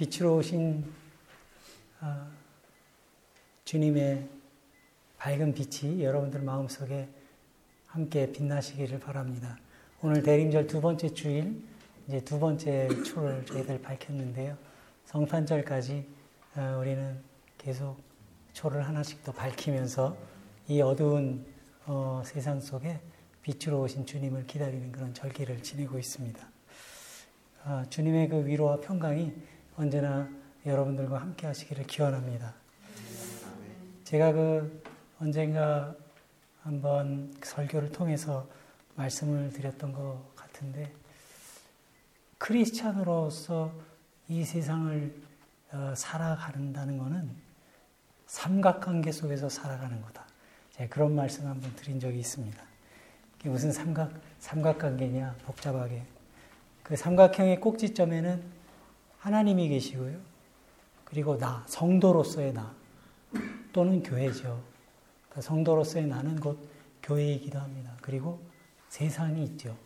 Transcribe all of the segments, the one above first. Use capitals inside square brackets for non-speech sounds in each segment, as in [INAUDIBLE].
빛으로 오신 어, 주님의 밝은 빛이 여러분들 마음속에 함께 빛나시기를 바랍니다. 오늘 대림절 두 번째 주일, 이제 두 번째 초를 저희들 밝혔는데요. 성탄절까지 어, 우리는 계속 초를 하나씩 더 밝히면서 이 어두운 어, 세상 속에 빛으로 오신 주님을 기다리는 그런 절기를 지내고 있습니다. 아, 주님의 그 위로와 평강이 언제나 여러분들과 함께 하시기를 기원합니다. 제가 그 언젠가 한번 설교를 통해서 말씀을 드렸던 것 같은데 크리스찬으로서 이 세상을 어, 살아가는다는 것은 삼각관계 속에서 살아가는 거다. 제가 그런 말씀 한번 드린 적이 있습니다. 이게 무슨 삼각 삼각관계냐 복잡하게 그 삼각형의 꼭지점에는 하나님이 계시고요. 그리고 나 성도로서의 나 또는 교회죠. 성도로서의 나는 곧 교회이기도 합니다. 그리고 세상이 있죠.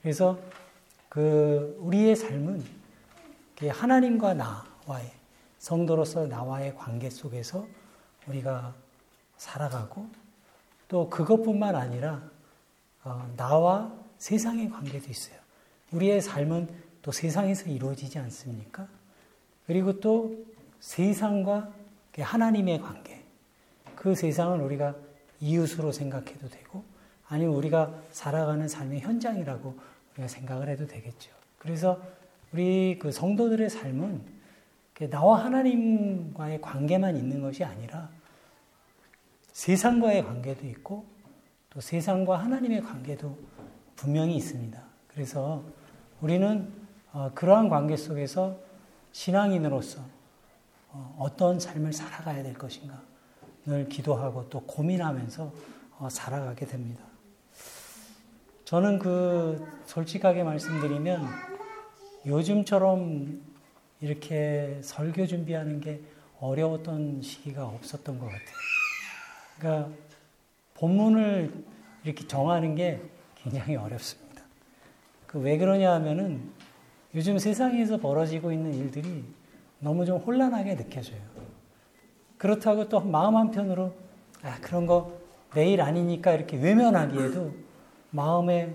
그래서 그 우리의 삶은 하나님과 나와의 성도로서 나와의 관계 속에서 우리가 살아가고 또 그것뿐만 아니라 어, 나와 세상의 관계도 있어요. 우리의 삶은 또 세상에서 이루어지지 않습니까? 그리고 또 세상과 하나님의 관계. 그 세상은 우리가 이웃으로 생각해도 되고, 아니면 우리가 살아가는 삶의 현장이라고 우리가 생각을 해도 되겠죠. 그래서 우리 그 성도들의 삶은 나와 하나님과의 관계만 있는 것이 아니라 세상과의 관계도 있고 또 세상과 하나님의 관계도 분명히 있습니다. 그래서 우리는 어, 그러한 관계 속에서 신앙인으로서 어, 어떤 삶을 살아가야 될 것인가 늘 기도하고 또 고민하면서 어, 살아가게 됩니다. 저는 그 솔직하게 말씀드리면 요즘처럼 이렇게 설교 준비하는 게 어려웠던 시기가 없었던 것 같아요. 그러니까 본문을 이렇게 정하는 게 굉장히 어렵습니다. 그 왜 그러냐 하면은 요즘 세상에서 벌어지고 있는 일들이 너무 좀 혼란하게 느껴져요. 그렇다고 또 마음 한편으로 아, 그런 거 내일 아니니까 이렇게 외면하기에도 마음에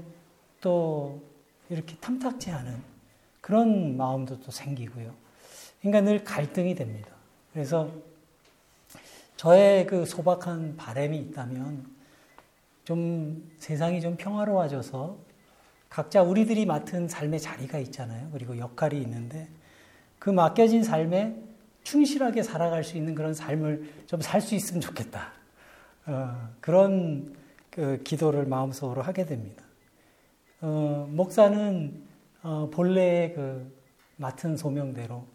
또 이렇게 탐탁지 않은 그런 마음도 또 생기고요. 그러니까 늘 갈등이 됩니다. 그래서 저의 그 소박한 바램이 있다면 좀 세상이 좀 평화로워져서 각자 우리들이 맡은 삶의 자리가 있잖아요. 그리고 역할이 있는데 그 맡겨진 삶에 충실하게 살아갈 수 있는 그런 삶을 좀 살 수 있으면 좋겠다. 어, 그런 그 기도를 마음속으로 하게 됩니다. 어, 목사는 어, 본래의 그 맡은 소명대로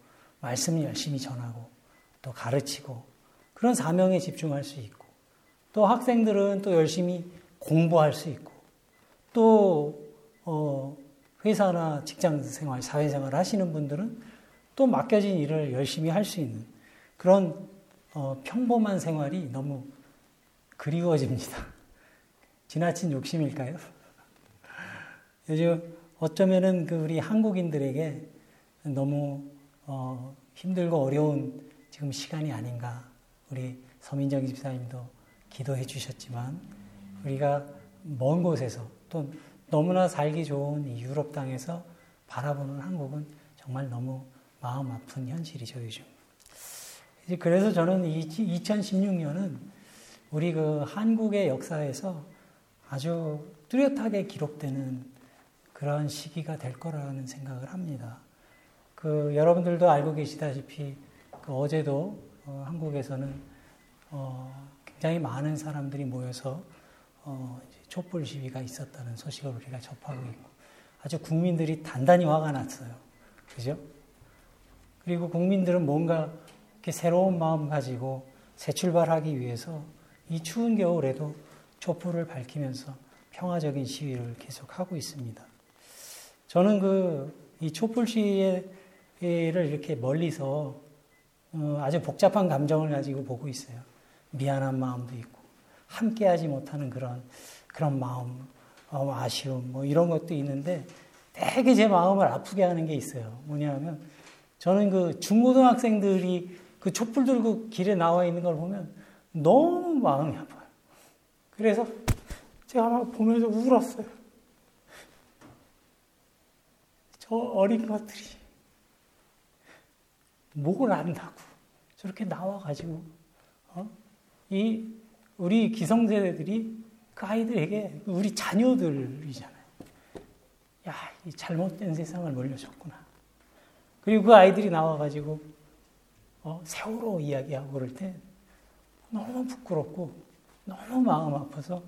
말씀을 열심히 전하고 또 가르치고 그런 사명에 집중할 수 있고 또 학생들은 또 열심히 공부할 수 있고 또 어, 회사나 직장 생활, 사회 생활 하시는 분들은 또 맡겨진 일을 열심히 할 수 있는 그런 어, 평범한 생활이 너무 그리워집니다. [LAUGHS] 지나친 욕심일까요? [LAUGHS] 요즘 어쩌면은 그 우리 한국인들에게 너무 어, 힘들고 어려운 지금 시간이 아닌가. 우리 서민정 집사님도 기도해 주셨지만 우리가 먼 곳에서 또 너무나 살기 좋은 이 유럽 땅에서 바라보는 한국은 정말 너무 마음 아픈 현실이죠, 요즘. 그래서 저는 2016년은 우리 그 한국의 역사에서 아주 뚜렷하게 기록되는 그러한 시기가 될 거라는 생각을 합니다. 그 여러분들도 알고 계시다시피 그 어제도 어 한국에서는 어 굉장히 많은 사람들이 모여서 어 촛불 시위가 있었다는 소식을 우리가 접하고 있고 아주 국민들이 단단히 화가 났어요. 그죠? 그리고 국민들은 뭔가 이렇게 새로운 마음 가지고 새 출발하기 위해서 이 추운 겨울에도 촛불을 밝히면서 평화적인 시위를 계속하고 있습니다. 저는 그 이 촛불 시위를 이렇게 멀리서 어, 아주 복잡한 감정을 가지고 보고 있어요. 미안한 마음도 있고 함께하지 못하는 그런 그런 마음, 어, 아쉬움, 뭐 이런 것도 있는데 되게 제 마음을 아프게 하는 게 있어요. 뭐냐면 저는 그 중고등학생들이 그 촛불 들고 길에 나와 있는 걸 보면 너무 마음이 아파요. 그래서 제가 막 보면서 울었어요. 저 어린 것들이 뭘 안다고 저렇게 나와가지고 어? 이 우리 기성세대들이 그 아이들에게 우리 자녀들이잖아요. 야, 이 잘못된 세상을 물려줬구나. 그리고 그 아이들이 나와가지고 어, 세월호 이야기하고 그럴 때 너무 부끄럽고 너무 마음 아파서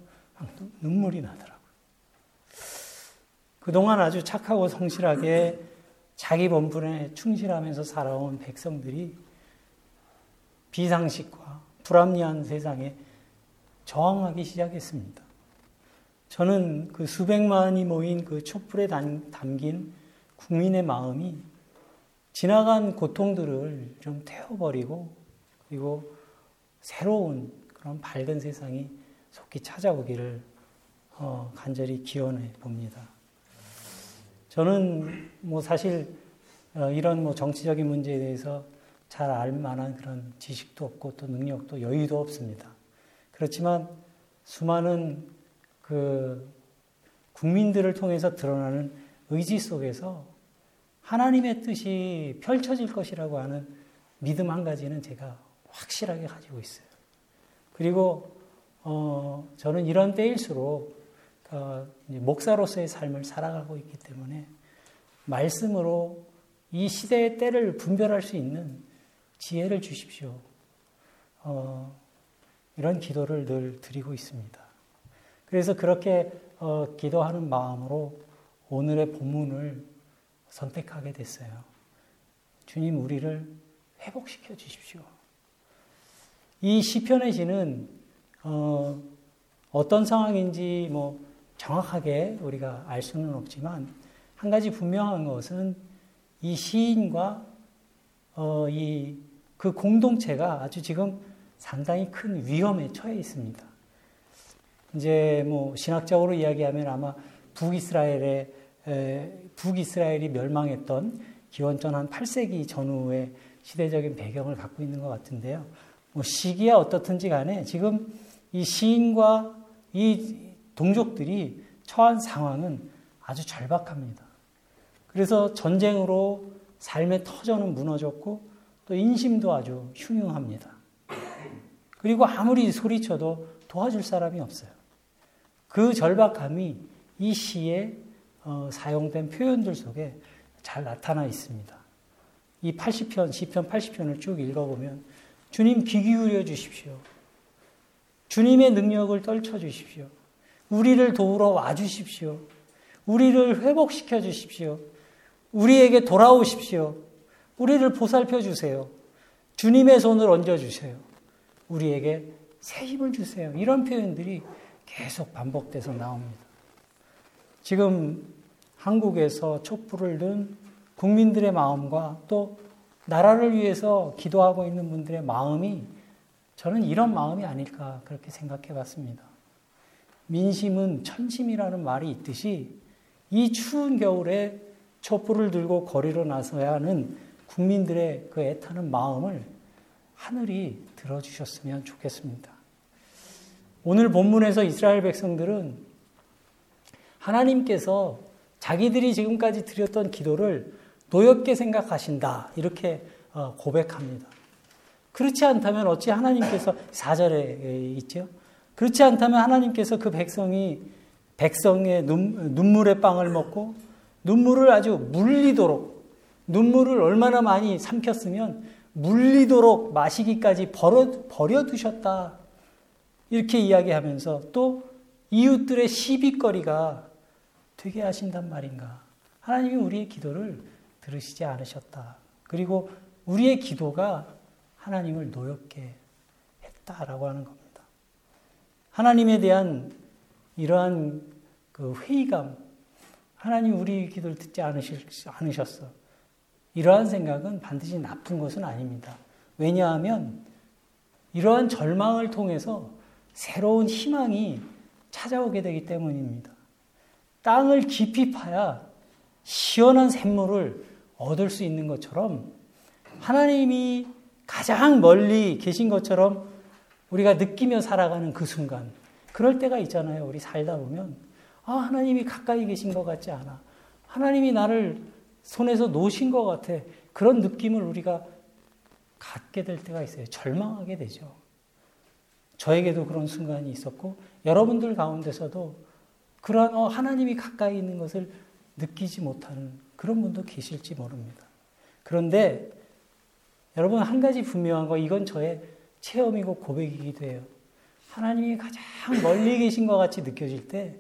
눈물이 나더라고요. 그동안 아주 착하고 성실하게 자기 본분에 충실하면서 살아온 백성들이 비상식과 불합리한 세상에 저항하기 시작했습니다. 저는 그 수백만이 모인 그 촛불에 담긴 국민의 마음이 지나간 고통들을 좀 태워버리고 그리고 새로운 그런 밝은 세상이 속히 찾아오기를 어, 간절히 기원해 봅니다. 저는 뭐 사실 어, 이런 뭐 정치적인 문제에 대해서 잘 알 만한 그런 지식도 없고 또 능력도 여유도 없습니다. 그렇지만 수많은 그 국민들을 통해서 드러나는 의지 속에서 하나님의 뜻이 펼쳐질 것이라고 하는 믿음 한 가지는 제가 확실하게 가지고 있어요. 그리고 어, 저는 이런 때일수록 어, 목사로서의 삶을 살아가고 있기 때문에 말씀으로 이 시대의 때를 분별할 수 있는 지혜를 주십시오. 어, 이런 기도를 늘 드리고 있습니다. 그래서 그렇게 어, 기도하는 마음으로 오늘의 본문을 선택하게 됐어요. 주님 우리를 회복시켜 주십시오. 이 시편의 시는 어, 어떤 상황인지 뭐 정확하게 우리가 알 수는 없지만 한 가지 분명한 것은 이 시인과 어, 이그 공동체가 아주 지금 상당히 큰 위험에 처해 있습니다. 이제 뭐 신학적으로 이야기하면 아마 북이스라엘의 북이스라엘이 멸망했던 기원전 한 8세기 전후의 시대적인 배경을 갖고 있는 것 같은데요. 뭐 시기야 어떻든지 간에 지금 이 시인과 이 동족들이 처한 상황은 아주 절박합니다. 그래서 전쟁으로 삶의 터전은 무너졌고 또 인심도 아주 흉흉합니다. 그리고 아무리 소리쳐도 도와줄 사람이 없어요. 그 절박함이 이 시에 어, 사용된 표현들 속에 잘 나타나 있습니다. 이 80편, 시편 80편을 쭉 읽어보면 주님 귀 기울여 주십시오. 주님의 능력을 떨쳐 주십시오. 우리를 도우러 와 주십시오. 우리를 회복시켜 주십시오. 우리에게 돌아오십시오. 우리를 보살펴 주세요. 주님의 손을 얹어 주세요. 우리에게 새 힘을 주세요. 이런 표현들이 계속 반복돼서 나옵니다. 지금 한국에서 촛불을 든 국민들의 마음과 또 나라를 위해서 기도하고 있는 분들의 마음이 저는 이런 마음이 아닐까 그렇게 생각해 봤습니다. 민심은 천심이라는 말이 있듯이 이 추운 겨울에 촛불을 들고 거리로 나서야 하는 국민들의 그 애타는 마음을 하늘이 들어주셨으면 좋겠습니다. 오늘 본문에서 이스라엘 백성들은 하나님께서 자기들이 지금까지 드렸던 기도를 노엽게 생각하신다. 이렇게 어, 고백합니다. 그렇지 않다면 어찌 하나님께서 4절에 있죠. 그렇지 않다면 하나님께서 그 백성이 백성의 눈, 눈물의 빵을 먹고 눈물을 아주 물리도록 눈물을 얼마나 많이 삼켰으면 물리도록 마시기까지 버려, 버려두셨다. 이렇게 이야기하면서 또 이웃들의 시비거리가 되게 하신단 말인가. 하나님이 우리의 기도를 들으시지 않으셨다. 그리고 우리의 기도가 하나님을 노엽게 했다라고 하는 겁니다. 하나님에 대한 이러한 그 회의감, 하나님 우리 기도를 듣지 않으셨어. 이러한 생각은 반드시 나쁜 것은 아닙니다. 왜냐하면 이러한 절망을 통해서 새로운 희망이 찾아오게 되기 때문입니다. 땅을 깊이 파야 시원한 샘물을 얻을 수 있는 것처럼 하나님이 가장 멀리 계신 것처럼 우리가 느끼며 살아가는 그 순간, 그럴 때가 있잖아요. 우리 살다 보면. 아, 하나님이 가까이 계신 것 같지 않아. 하나님이 나를 손에서 놓으신 것 같아. 그런 느낌을 우리가 갖게 될 때가 있어요. 절망하게 되죠. 저에게도 그런 순간이 있었고, 여러분들 가운데서도 그러한 어, 하나님이 가까이 있는 것을 느끼지 못하는 그런 분도 계실지 모릅니다. 그런데 여러분 한 가지 분명한 거 이건 저의 체험이고 고백이기도 해요. 하나님이 가장 멀리 계신 것 같이 느껴질 때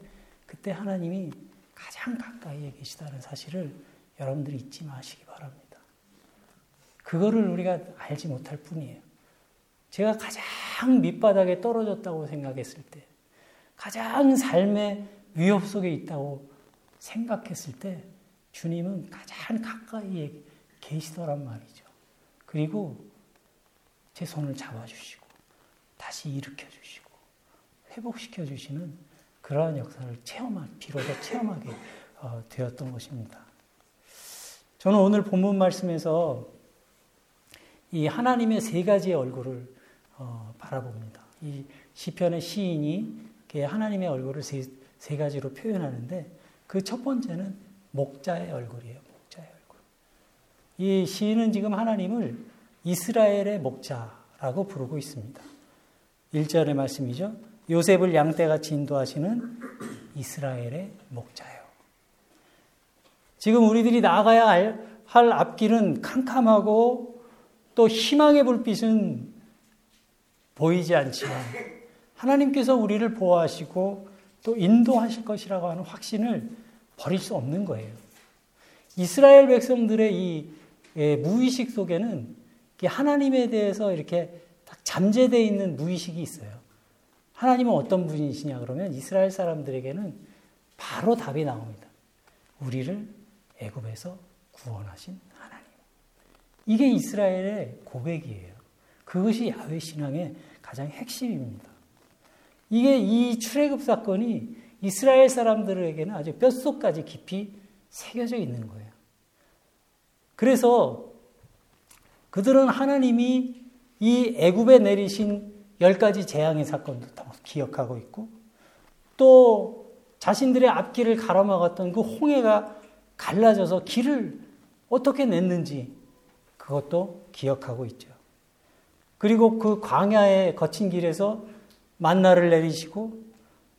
그때 하나님이 가장 가까이에 계시다는 사실을 여러분들이 잊지 마시기 바랍니다. 그거를 우리가 알지 못할 뿐이에요. 제가 가장 밑바닥에 떨어졌다고 생각했을 때, 가장 삶의 위협 속에 있다고 생각했을 때, 주님은 가장 가까이에 계시더란 말이죠. 그리고 제 손을 잡아주시고, 다시 일으켜 주시고, 회복시켜 주시는 그러한 역사를 체험한, 비로소 체험하게 어, 되었던 것입니다. 저는 오늘 본문 말씀에서 이 하나님의 세 가지의 얼굴을 어, 바라봅니다. 이 시편의 시인이 하나님의 얼굴을 세, 세 가지로 표현하는데 그 첫 번째는 목자의 얼굴이에요. 목자의 얼굴. 이 시인은 지금 하나님을 이스라엘의 목자라고 부르고 있습니다. 1절의 말씀이죠. 요셉을 양떼같이 인도하시는 이스라엘의 목자요. 지금 우리들이 나가야 할 앞길은 캄캄하고 또 희망의 불빛은 보이지 않지만 하나님께서 우리를 보호하시고 또 인도하실 것이라고 하는 확신을 버릴 수 없는 거예요. 이스라엘 백성들의 이 예, 무의식 속에는 하나님에 대해서 이렇게 딱 잠재되어 있는 무의식이 있어요. 하나님은 어떤 분이시냐 그러면 이스라엘 사람들에게는 바로 답이 나옵니다. 우리를 애굽에서 구원하신 하나님. 이게 이스라엘의 고백이에요. 그것이 야훼 신앙의 가장 핵심입니다. 이게 이 출애굽 사건이 이스라엘 사람들에게는 아주 뼛속까지 깊이 새겨져 있는 거예요. 그래서 그들은 하나님이 이 애굽에 내리신 열 가지 재앙의 사건도 다 기억하고 있고 또 자신들의 앞길을 가로막았던 그 홍해가 갈라져서 길을 어떻게 냈는지 그것도 기억하고 있죠. 그리고 그 광야에 거친 길에서 만나를 내리시고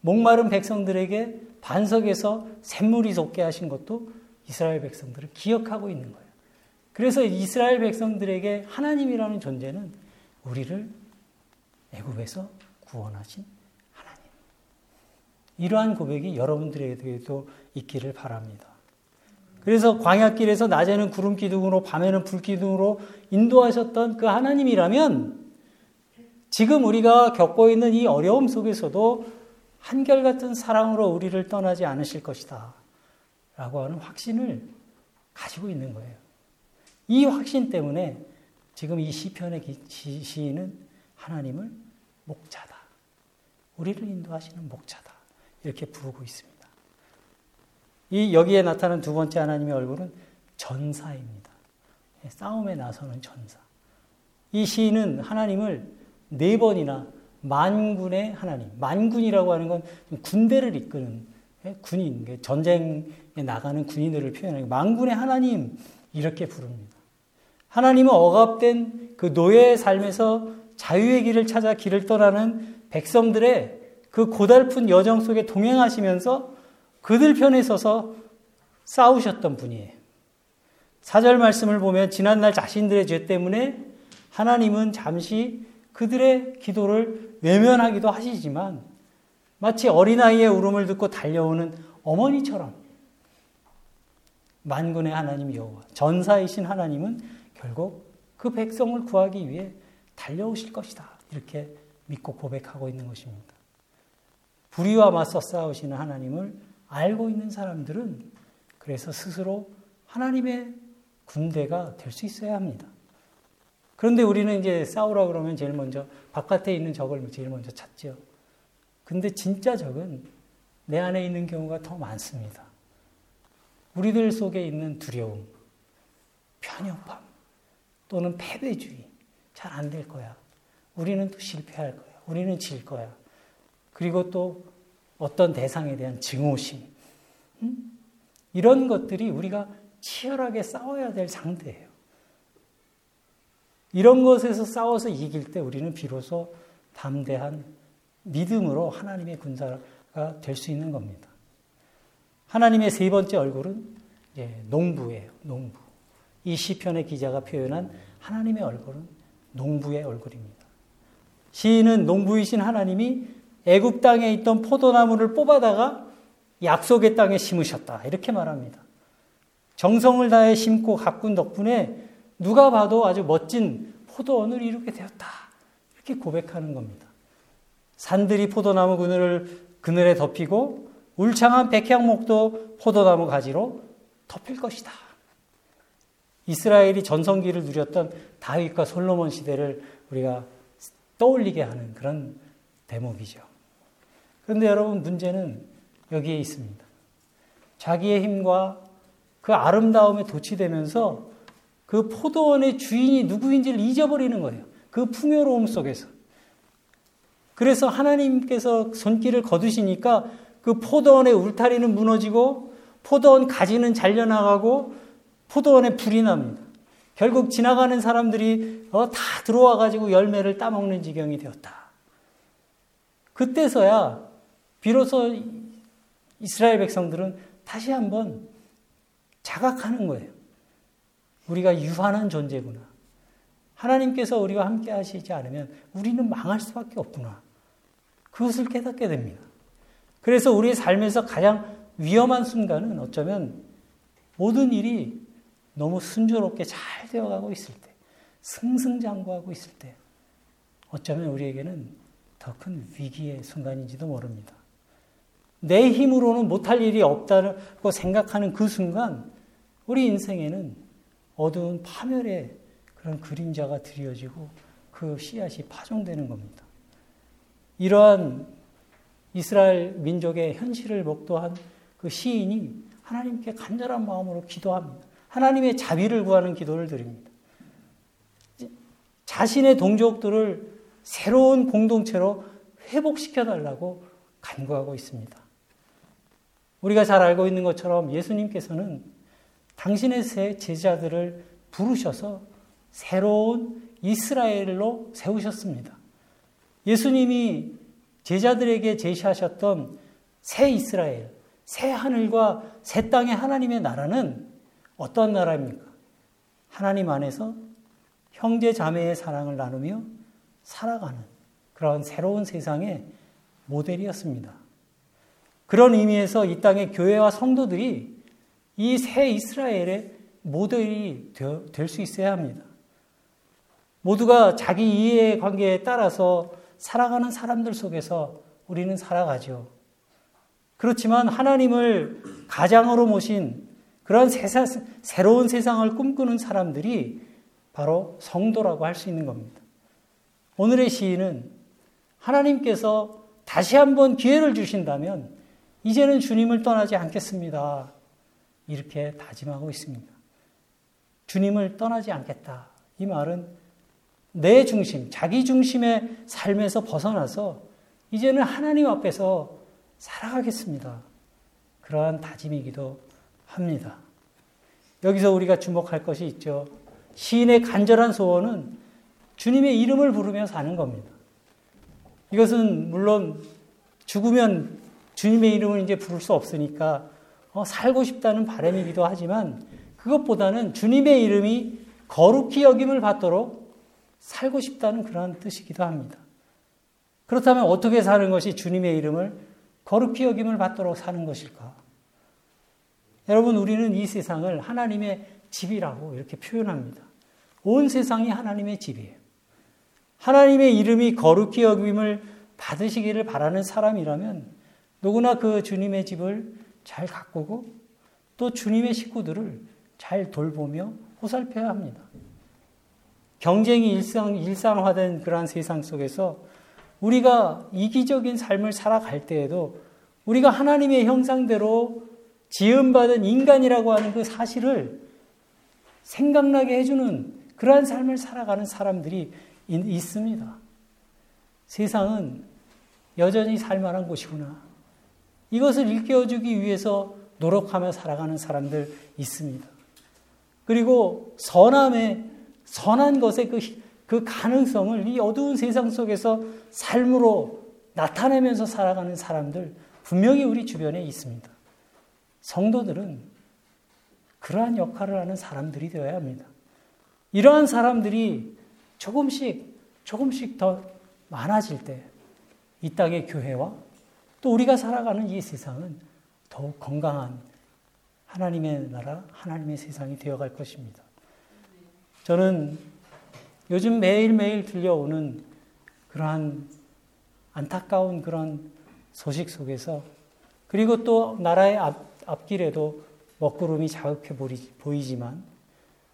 목마른 백성들에게 반석에서 샘물이 솟게 하신 것도 이스라엘 백성들은 기억하고 있는 거예요. 그래서 이스라엘 백성들에게 하나님이라는 존재는 우리를 애굽에서 구원하신 하나님. 이러한 고백이 여러분들에게도 있기를 바랍니다. 그래서 광야길에서 낮에는 구름 기둥으로 밤에는 불 기둥으로 인도하셨던 그 하나님이라면 지금 우리가 겪고 있는 이 어려움 속에서도 한결같은 사랑으로 우리를 떠나지 않으실 것이다. 라고 하는 확신을 가지고 있는 거예요. 이 확신 때문에 지금 이 시편의 시인은 하나님을 목자다. 우리를 인도하시는 목자다. 이렇게 부르고 있습니다. 이 여기에 나타난 두 번째 하나님의 얼굴은 전사입니다. 싸움에 나서는 전사. 이 시인은 하나님을 네 번이나 만군의 하나님, 만군이라고 하는 건 군대를 이끄는 예, 군인, 전쟁에 나가는 군인들을 표현하는 만군의 하나님 이렇게 부릅니다. 하나님은 억압된 그 노예의 삶에서 자유의 길을 찾아 길을 떠나는 백성들의 그 고달픈 여정 속에 동행하시면서 그들 편에 서서 싸우셨던 분이에요. 사절 말씀을 보면 지난날 자신들의 죄 때문에 하나님은 잠시 그들의 기도를 외면하기도 하시지만 마치 어린아이의 울음을 듣고 달려오는 어머니처럼 만군의 하나님 여호와 전사이신 하나님은 결국 그 백성을 구하기 위해 달려오실 것이다. 이렇게 믿고 고백하고 있는 것입니다. 불의와 맞서 싸우시는 하나님을 알고 있는 사람들은 그래서 스스로 하나님의 군대가 될 수 있어야 합니다. 그런데 우리는 이제 싸우라 그러면 제일 먼저 바깥에 있는 적을 제일 먼저 찾죠. 근데 진짜 적은 내 안에 있는 경우가 더 많습니다. 우리들 속에 있는 두려움, 편협함, 또는 패배주의. 잘 안 될 거야. 우리는 또 실패할 거야. 우리는 질 거야. 그리고 또 어떤 대상에 대한 증오심. 음? 이런 것들이 우리가 치열하게 싸워야 될 상대예요. 이런 것에서 싸워서 이길 때 우리는 비로소 담대한 믿음으로 하나님의 군사가 될 수 있는 겁니다. 하나님의 세 번째 얼굴은 농부예요. 농부. 이 시편의 기자가 표현한 하나님의 얼굴은 농부의 얼굴입니다. 시인은 농부이신 하나님이 애굽 땅에 있던 포도나무를 뽑아다가 약속의 땅에 심으셨다. 이렇게 말합니다. 정성을 다해 심고 가꾼 덕분에 누가 봐도 아주 멋진 포도원을 이루게 되었다. 이렇게 고백하는 겁니다. 산들이 포도나무 그늘을 그늘에 덮이고 울창한 백향목도 포도나무 가지로 덮일 것이다. 이스라엘이 전성기를 누렸던 다윗과 솔로몬 시대를 우리가 떠올리게 하는 그런 대목이죠. 그런데 여러분 문제는 여기에 있습니다. 자기의 힘과 그 아름다움에 도취되면서 그 포도원의 주인이 누구인지를 잊어버리는 거예요. 그 풍요로움 속에서. 그래서 하나님께서 손길을 거두시니까 그 포도원의 울타리는 무너지고 포도원 가지는 잘려나가고 포도원에 불이 납니다. 결국 지나가는 사람들이 어, 다 들어와 가지고 열매를 따먹는 지경이 되었다. 그때서야 비로소 이스라엘 백성들은 다시 한번 자각하는 거예요. 우리가 유한한 존재구나. 하나님께서 우리와 함께 하시지 않으면 우리는 망할 수밖에 없구나. 그것을 깨닫게 됩니다. 그래서 우리의 삶에서 가장 위험한 순간은 어쩌면 모든 일이 너무 순조롭게 잘 되어가고 있을 때, 승승장구하고 있을 때, 어쩌면 우리에게는 더 큰 위기의 순간인지도 모릅니다. 내 힘으로는 못할 일이 없다고 생각하는 그 순간, 우리 인생에는 어두운 파멸의 그런 그림자가 드리워지고 그 씨앗이 파종되는 겁니다. 이러한 이스라엘 민족의 현실을 목도한 그 시인이 하나님께 간절한 마음으로 기도합니다. 하나님의 자비를 구하는 기도를 드립니다. 자신의 동족들을 새로운 공동체로 회복시켜 달라고 간구하고 있습니다. 우리가 잘 알고 있는 것처럼 예수님께서는 당신의 새 제자들을 부르셔서 새로운 이스라엘로 세우셨습니다. 예수님이 제자들에게 제시하셨던 새 이스라엘, 새 하늘과 새 땅의 하나님의 나라는 어떤 나라입니까? 하나님 안에서 형제 자매의 사랑을 나누며 살아가는 그런 새로운 세상의 모델이었습니다. 그런 의미에서 이 땅의 교회와 성도들이 이 새 이스라엘의 모델이 될 수 있어야 합니다. 모두가 자기 이해 관계에 따라서 살아가는 사람들 속에서 우리는 살아가죠. 그렇지만 하나님을 가장으로 모신 그런 세상, 새로운 세상을 꿈꾸는 사람들이 바로 성도라고 할 수 있는 겁니다. 오늘의 시인은 하나님께서 다시 한번 기회를 주신다면 이제는 주님을 떠나지 않겠습니다. 이렇게 다짐하고 있습니다. 주님을 떠나지 않겠다. 이 말은 내 중심, 자기 중심의 삶에서 벗어나서 이제는 하나님 앞에서 살아가겠습니다. 그러한 다짐이기도 합니다. 여기서 우리가 주목할 것이 있죠. 시인의 간절한 소원은 주님의 이름을 부르며 사는 겁니다. 이것은 물론 죽으면 주님의 이름을 이제 부를 수 없으니까 어, 살고 싶다는 바람이기도 하지만 그것보다는 주님의 이름이 거룩히 여김을 받도록 살고 싶다는 그러한 뜻이기도 합니다. 그렇다면 어떻게 사는 것이 주님의 이름을 거룩히 여김을 받도록 사는 것일까? 여러분, 우리는 이 세상을 하나님의 집이라고 이렇게 표현합니다. 온 세상이 하나님의 집이에요. 하나님의 이름이 거룩히 여김을 받으시기를 바라는 사람이라면 누구나 그 주님의 집을 잘 가꾸고 또 주님의 식구들을 잘 돌보며 호살펴야 합니다. 경쟁이 일상, 일상화된 그러한 세상 속에서 우리가 이기적인 삶을 살아갈 때에도 우리가 하나님의 형상대로 지음받은 인간이라고 하는 그 사실을 생각나게 해주는 그러한 삶을 살아가는 사람들이 있, 습니다 세상은 여전히 살만한 곳이구나. 이것을 일깨워주기 위해서 노력하며 살아가는 사람들 있습니다. 그리고 선함의, 선한 것의 그, 그 가능성을 이 어두운 세상 속에서 삶으로 나타내면서 살아가는 사람들 분명히 우리 주변에 있습니다. 성도들은 그러한 역할을 하는 사람들이 되어야 합니다. 이러한 사람들이 조금씩, 조금씩 더 많아질 때 이 땅의 교회와 또 우리가 살아가는 이 세상은 더욱 건강한 하나님의 나라, 하나님의 세상이 되어갈 것입니다. 저는 요즘 매일매일 들려오는 그러한 안타까운 그런 소식 속에서 그리고 또 나라의 앞, 앞길에도 먹구름이 자욱해 보이지만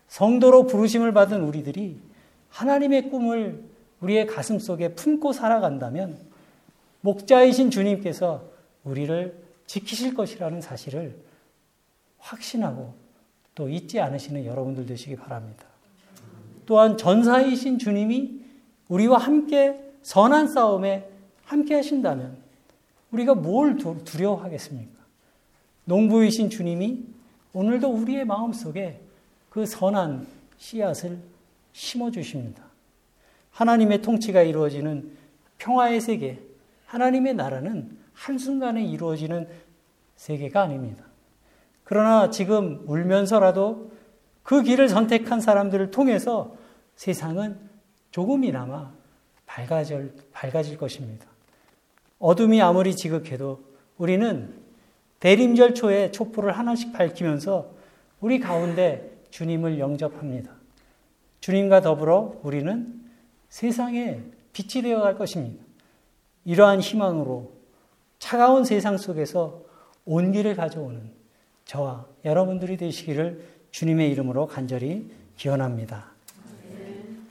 성도로 부르심을 받은 우리들이 하나님의 꿈을 우리의 가슴 속에 품고 살아간다면 목자이신 주님께서 우리를 지키실 것이라는 사실을 확신하고 또 잊지 않으시는 여러분들 되시기 바랍니다. 또한 전사이신 주님이 우리와 함께 선한 싸움에 함께 하신다면 우리가 뭘 두려워하겠습니까? 농부이신 주님이 오늘도 우리의 마음 속에 그 선한 씨앗을 심어 주십니다. 하나님의 통치가 이루어지는 평화의 세계, 하나님의 나라는 한순간에 이루어지는 세계가 아닙니다. 그러나 지금 울면서라도 그 길을 선택한 사람들을 통해서 세상은 조금이나마 밝아질, 밝아질 것입니다. 어둠이 아무리 지극해도 우리는 대림절 초에 촛불을 하나씩 밝히면서 우리 가운데 주님을 영접합니다. 주님과 더불어 우리는 세상에 빛이 되어 갈 것입니다. 이러한 희망으로 차가운 세상 속에서 온기를 가져오는 저와 여러분들이 되시기를 주님의 이름으로 간절히 기원합니다.